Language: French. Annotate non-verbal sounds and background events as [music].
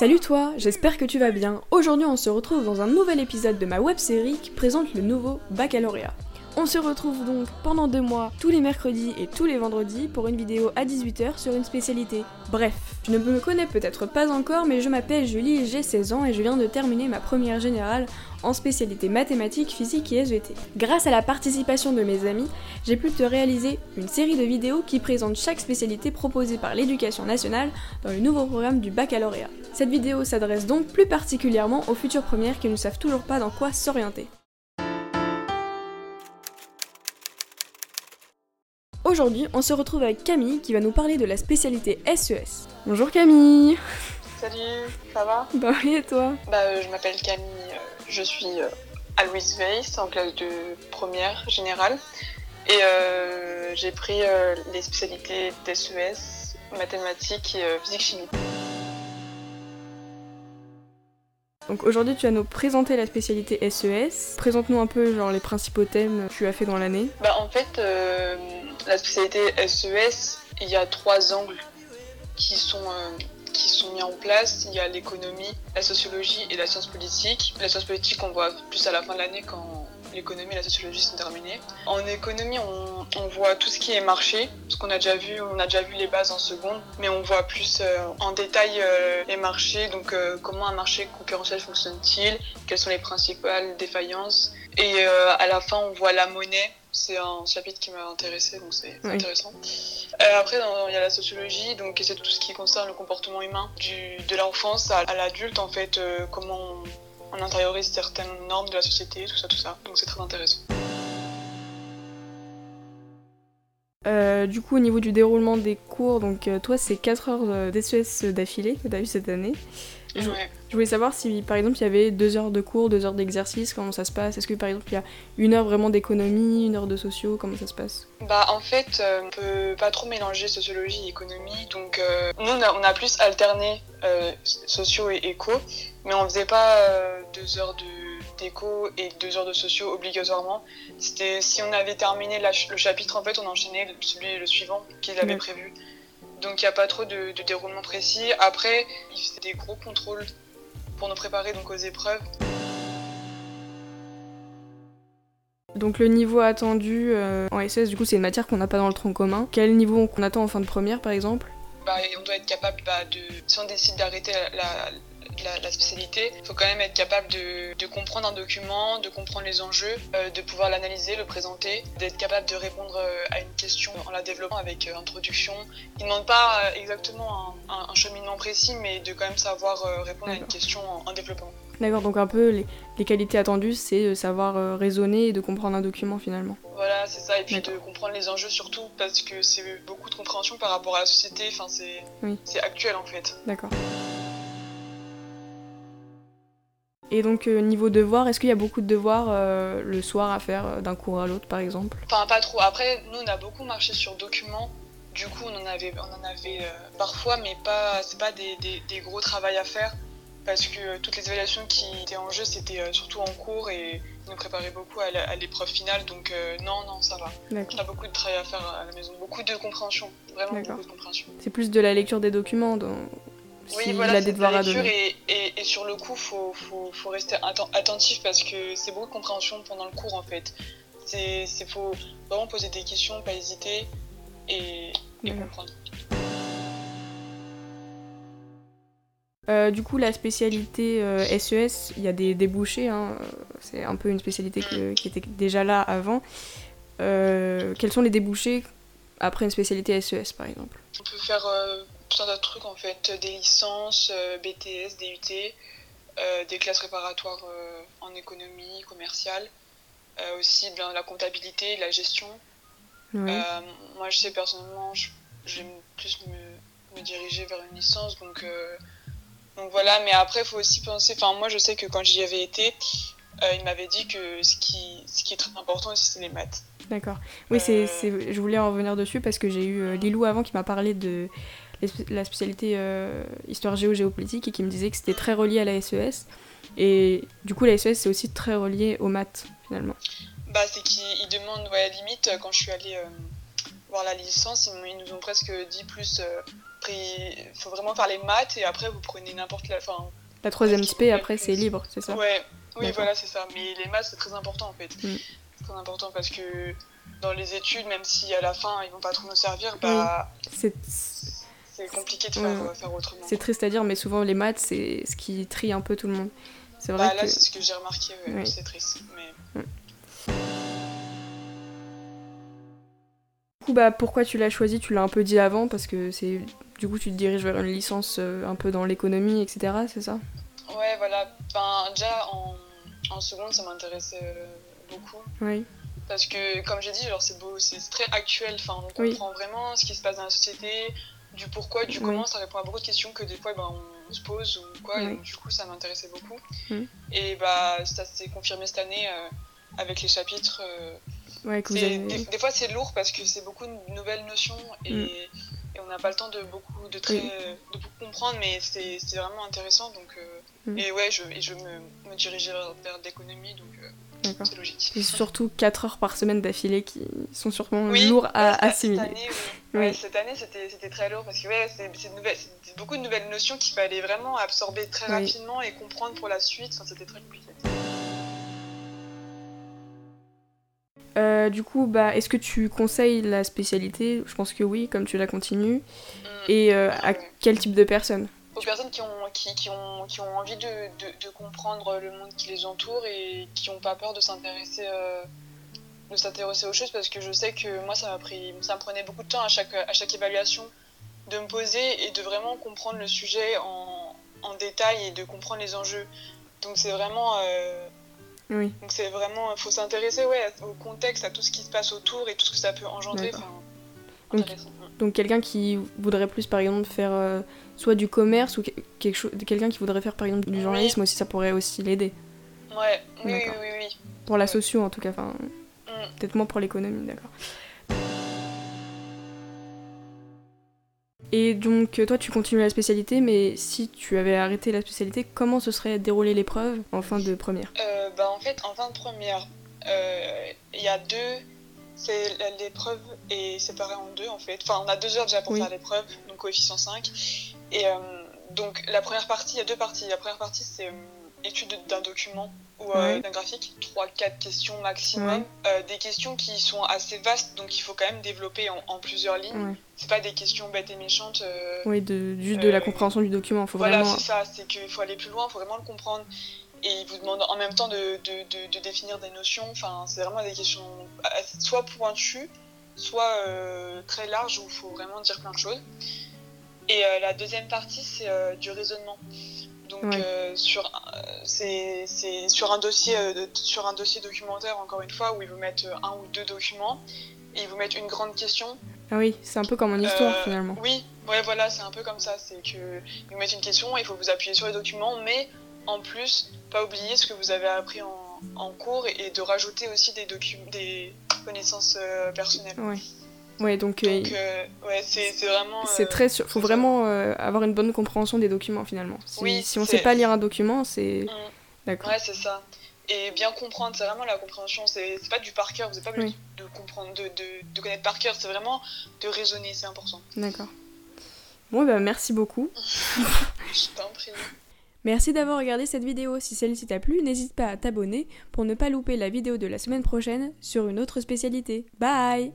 Salut toi, j'espère que tu vas bien. Aujourd'hui on se retrouve dans un nouvel épisode de ma web série qui présente le nouveau baccalauréat. On se retrouve donc pendant deux mois, tous les mercredis et tous les vendredis, pour une vidéo à 18h sur une spécialité. Bref, je ne me connais peut-être pas encore, mais je m'appelle Julie, j'ai 16 ans et je viens de terminer ma première générale en spécialité mathématiques, physique et SVT. Grâce à la participation de mes amis, j'ai pu te réaliser une série de vidéos qui présentent chaque spécialité proposée par l'éducation nationale dans le nouveau programme du baccalauréat. Cette vidéo s'adresse donc plus particulièrement aux futures premières qui ne savent toujours pas dans quoi s'orienter. Aujourd'hui, on se retrouve avec Camille qui va nous parler de la spécialité SES. Bonjour Camille Salut, ça va? Bah oui et toi? Bah euh, je m'appelle Camille, euh, je suis euh, à Louise Weiss en classe de première générale et euh, j'ai pris euh, les spécialités d'SES, mathématiques et euh, physique-chimie. Donc aujourd'hui tu vas nous présenter la spécialité SES. Présente-nous un peu genre les principaux thèmes que tu as fait dans l'année. Bah en fait, euh, la spécialité SES, il y a trois angles qui sont, euh, qui sont mis en place. Il y a l'économie, la sociologie et la science politique. La science politique, on voit plus à la fin de l'année quand l'économie et la sociologie sont terminées. En économie, on, on voit tout ce qui est marché, ce qu'on a déjà vu, on a déjà vu les bases en seconde, mais on voit plus euh, en détail euh, les marchés, donc euh, comment un marché concurrentiel fonctionne-t-il, quelles sont les principales défaillances. Et à la fin, on voit la monnaie. C'est un chapitre qui m'a intéressé, donc c'est Oui. intéressant. Euh, après, il y a la sociologie, donc c'est tout ce qui concerne le comportement humain, du, de l'enfance à, à l'adulte, en fait, euh, comment on, on intériorise certaines normes de la société, tout ça, tout ça. Donc c'est très intéressant. Euh, du coup au niveau du déroulement des cours, donc euh, toi c'est 4 heures d'SES d'affilée que tu as eu cette année. Je- Ouais. Je voulais savoir si par exemple il y avait 2 heures de cours, 2 heures d'exercice, comment ça se passe? Est-ce que par exemple il y a une heure vraiment d'économie, une heure de sociaux, comment ça se passe? Bah en fait, euh, on peut pas trop mélanger sociologie et économie, donc euh, nous on a, on a plus alterné euh, sociaux et éco, mais on faisait pas euh, deux heures de d'éco et deux heures de sociaux obligatoirement. C'était si on avait terminé la le chapitre en fait, on enchaînait celui le suivant qu'ils avaient prévu. Donc il n'y a pas trop de, de déroulement précis. Après, ils faisaient des gros contrôles pour nous préparer donc aux épreuves. Donc le niveau attendu euh, en SES, du coup c'est une matière qu'on n'a pas dans le tronc commun. Quel niveau qu'on attend en fin de première par exemple? Bah, on doit être capable bah, de. Si on décide d'arrêter la, la- la- la spécialité, il faut quand même être capable de, de comprendre un document, de comprendre les enjeux, euh, de pouvoir l'analyser, le présenter, d'être capable de répondre euh, à une question en la développant avec euh, introduction. Il ne demande pas exactement un, un- un cheminement précis, mais de quand même savoir répondre à une question en, en développant. D'accord, donc un peu les, les qualités attendues c'est de savoir euh, raisonner et de comprendre un document finalement. Voilà, c'est ça. Et puis de comprendre les enjeux surtout, parce que c'est beaucoup de compréhension par rapport à la société. Enfin, c'est Oui. actuel en fait. D'accord. Et donc euh, niveau devoir, est-ce qu'il y a beaucoup de devoirs euh, le soir à faire euh, d'un cours à l'autre par exemple? Enfin, pas trop. Après, nous, on a beaucoup marché sur documents. Du coup, on en avait, on en avait parfois, mais pas, c'est pas des, des, des gros travaux à faire. Parce que euh, toutes les évaluations qui étaient en jeu, c'était euh, surtout en cours et nous préparaient beaucoup à l'épreuve finale. Donc, euh, non, non, ça va. On a beaucoup de travail à faire à la maison. Beaucoup de compréhension. Vraiment beaucoup de compréhension. C'est plus de la lecture des documents dans... Oui, s'il voilà, a c'est de la lecture et, et, et sur le coup, faut, faut, faut rester atten- attentif parce que c'est beaucoup de compréhension pendant le cours en fait. C'est, faut vraiment poser des questions, pas hésiter et, comprendre. Euh, du coup, la spécialité euh, SES, il y a des débouchés. hein, C'est un peu une spécialité que- qui était déjà là avant. Euh, quels sont les débouchés après une spécialité SES, par exemple? On peut faire tout un tas de trucs en fait, des licences, BTS, DUT, des classes préparatoires euh, en économie commerciale, aussi de la, comptabilité, de la gestion. Moi, je sais personnellement, je, m- plus me, me diriger vers une licence, donc, donc voilà. Mais après, il faut aussi penser. Enfin, moi, je sais que quand j'y avais été, euh, il m'avait dit que ce qui, ce qui est très important aussi, c'est les maths. D'accord. Oui, c'est, Euh, c'est- je voulais en revenir dessus parce que j'ai eu euh, Lilou avant qui m'a parlé de la spécialité euh, histoire géo-géopolitique et qui me disait que c'était très relié à la SES. Et du coup, la SES, c'est aussi très relié aux maths, finalement. Bah, c'est qu'ils ils demandent, ouais, limite, quand je suis allée euh, voir la licence, ils nous ont presque dit plus euh, il faut vraiment faire les maths et après vous prenez n'importe la. Fin, la troisième spé, après, c'est libre, c'est ça Ouais, oui, voilà, c'est ça. Mais les maths, c'est très important en fait. Mm. C'est très important parce que dans les études, même si à la fin ils vont pas trop nous servir, bah. C'est compliqué de faire, autrement. C'est triste à dire, mais souvent les maths, c'est ce qui trie un peu tout le monde. C'est vrai. Bah, là, c'est ce que j'ai remarqué, c'est triste. Mais... Du coup, bah, pourquoi tu l'as choisi? Tu l'as un peu dit avant, parce que c'est du coup, tu te diriges vers une licence euh, un peu dans l'économie, etc., c'est ça? Ouais, voilà. Ben, déjà, en, en seconde, ça m'intéressait euh, beaucoup. Oui. Parce que, comme j'ai dit, c'est beau, c'est très actuel. Enfin, on comprend vraiment ce qui se passe dans la société, du pourquoi, du comment. Ça répond à beaucoup de questions que des fois, ben, on se pose ou quoi. Et du coup, ça m'intéressait beaucoup. Et bah, ça s'est confirmé cette année euh, avec les chapitres. Ouais, que vous avez... des, fois, c'est lourd parce que c'est beaucoup de nouvelles notions et. Mm n'a pas le temps de beaucoup de très de beaucoup comprendre mais c'est vraiment intéressant donc euh, mm. et ouais je, et je me, me dirigeais vers, l'économie donc euh, c'est logique. Et surtout 4 heures par semaine d'affilée qui sont sûrement lourds à assimiler [laughs] cette année, oui. cette année c'était très lourd parce que ouais, c'est beaucoup de nouvelles notions qu'il fallait vraiment absorber très rapidement et comprendre pour la suite c'était très compliqué Euh, du coup, bah, est-ce que tu conseilles la spécialité? Je pense que oui, comme tu la continues. Mm. Et euh, à quel type de personnes? Aux personnes qui ont, qui, qui ont, qui ont envie de, de, comprendre le monde qui les entoure et qui n'ont pas peur de s'intéresser euh, de s'intéresser aux choses parce que je sais que moi ça m'a pris ça me prenait beaucoup de temps à chaque, à chaque évaluation de me poser et de vraiment comprendre le sujet en, en détail et de comprendre les enjeux. Donc c'est vraiment oui. Donc c'est vraiment, il faut s'intéresser ouais, au contexte, à tout ce qui se passe autour et tout ce que ça peut engendrer. Donc, donc quelqu'un qui voudrait plus par exemple faire euh, soit du commerce ou quelque chose, quelqu'un qui voudrait faire par exemple du journalisme aussi, ça pourrait aussi l'aider. Ouais, oui, oui, oui, oui, Pour la socio en tout cas, enfin, mm. peut-être moins pour l'économie, d'accord. Et donc, toi, tu continues la spécialité, mais si tu avais arrêté la spécialité, comment se serait déroulée l'épreuve en fin de première? Euh, bah, En fait, en fin de première, euh, il y a deux. L'épreuve est séparée en deux, en fait. Enfin, on a deux heures déjà pour faire l'épreuve, donc coefficient 5. Et euh, donc, la première partie, il y a deux parties. La première partie, c'est étude d'un document ou euh, d'un graphique, 3-4 questions maximum. Euh, des questions qui sont assez vastes, donc il faut quand même développer en, plusieurs lignes. C'est pas des questions bêtes et méchantes. Euh, oui, de, juste de la compréhension du document. Faut voilà, c'est ça, c'est qu'il faut aller plus loin, il faut vraiment le comprendre. Et il vous demande en même temps de, de, de, définir des notions. Enfin, c'est vraiment des questions soit pointues, soit très larges où il faut vraiment dire plein de choses. Et la deuxième partie, c'est du raisonnement. Donc euh, sur euh, c'est sur un dossier euh, sur un dossier documentaire encore une fois où ils vous mettent un ou deux documents et ils vous mettent une grande question. Ah oui, c'est un peu comme en histoire finalement. Oui, ouais voilà, c'est un peu comme ça, c'est que ils vous mettent une question il faut vous appuyer sur les documents mais en plus pas oublier ce que vous avez appris en, en cours et, de rajouter aussi des des connaissances personnelles. Oui. Ouais, donc, euh, euh, ouais, c'est vraiment. C'est très Il faut vraiment euh, avoir une bonne compréhension des documents finalement. Si, oui, si on sait pas lire un document, c'est. Mm. D'accord. Ouais, c'est ça. Et bien comprendre, c'est vraiment la compréhension. C'est pas du par cœur, vous n'avez pas besoin de comprendre, de, de, de connaître par cœur, c'est vraiment de raisonner, c'est important. D'accord. Bon, bah merci beaucoup. [laughs] Je t'en prie. Merci d'avoir regardé cette vidéo. Si celle-ci t'a plu, n'hésite pas à t'abonner pour ne pas louper la vidéo de la semaine prochaine sur une autre spécialité. Bye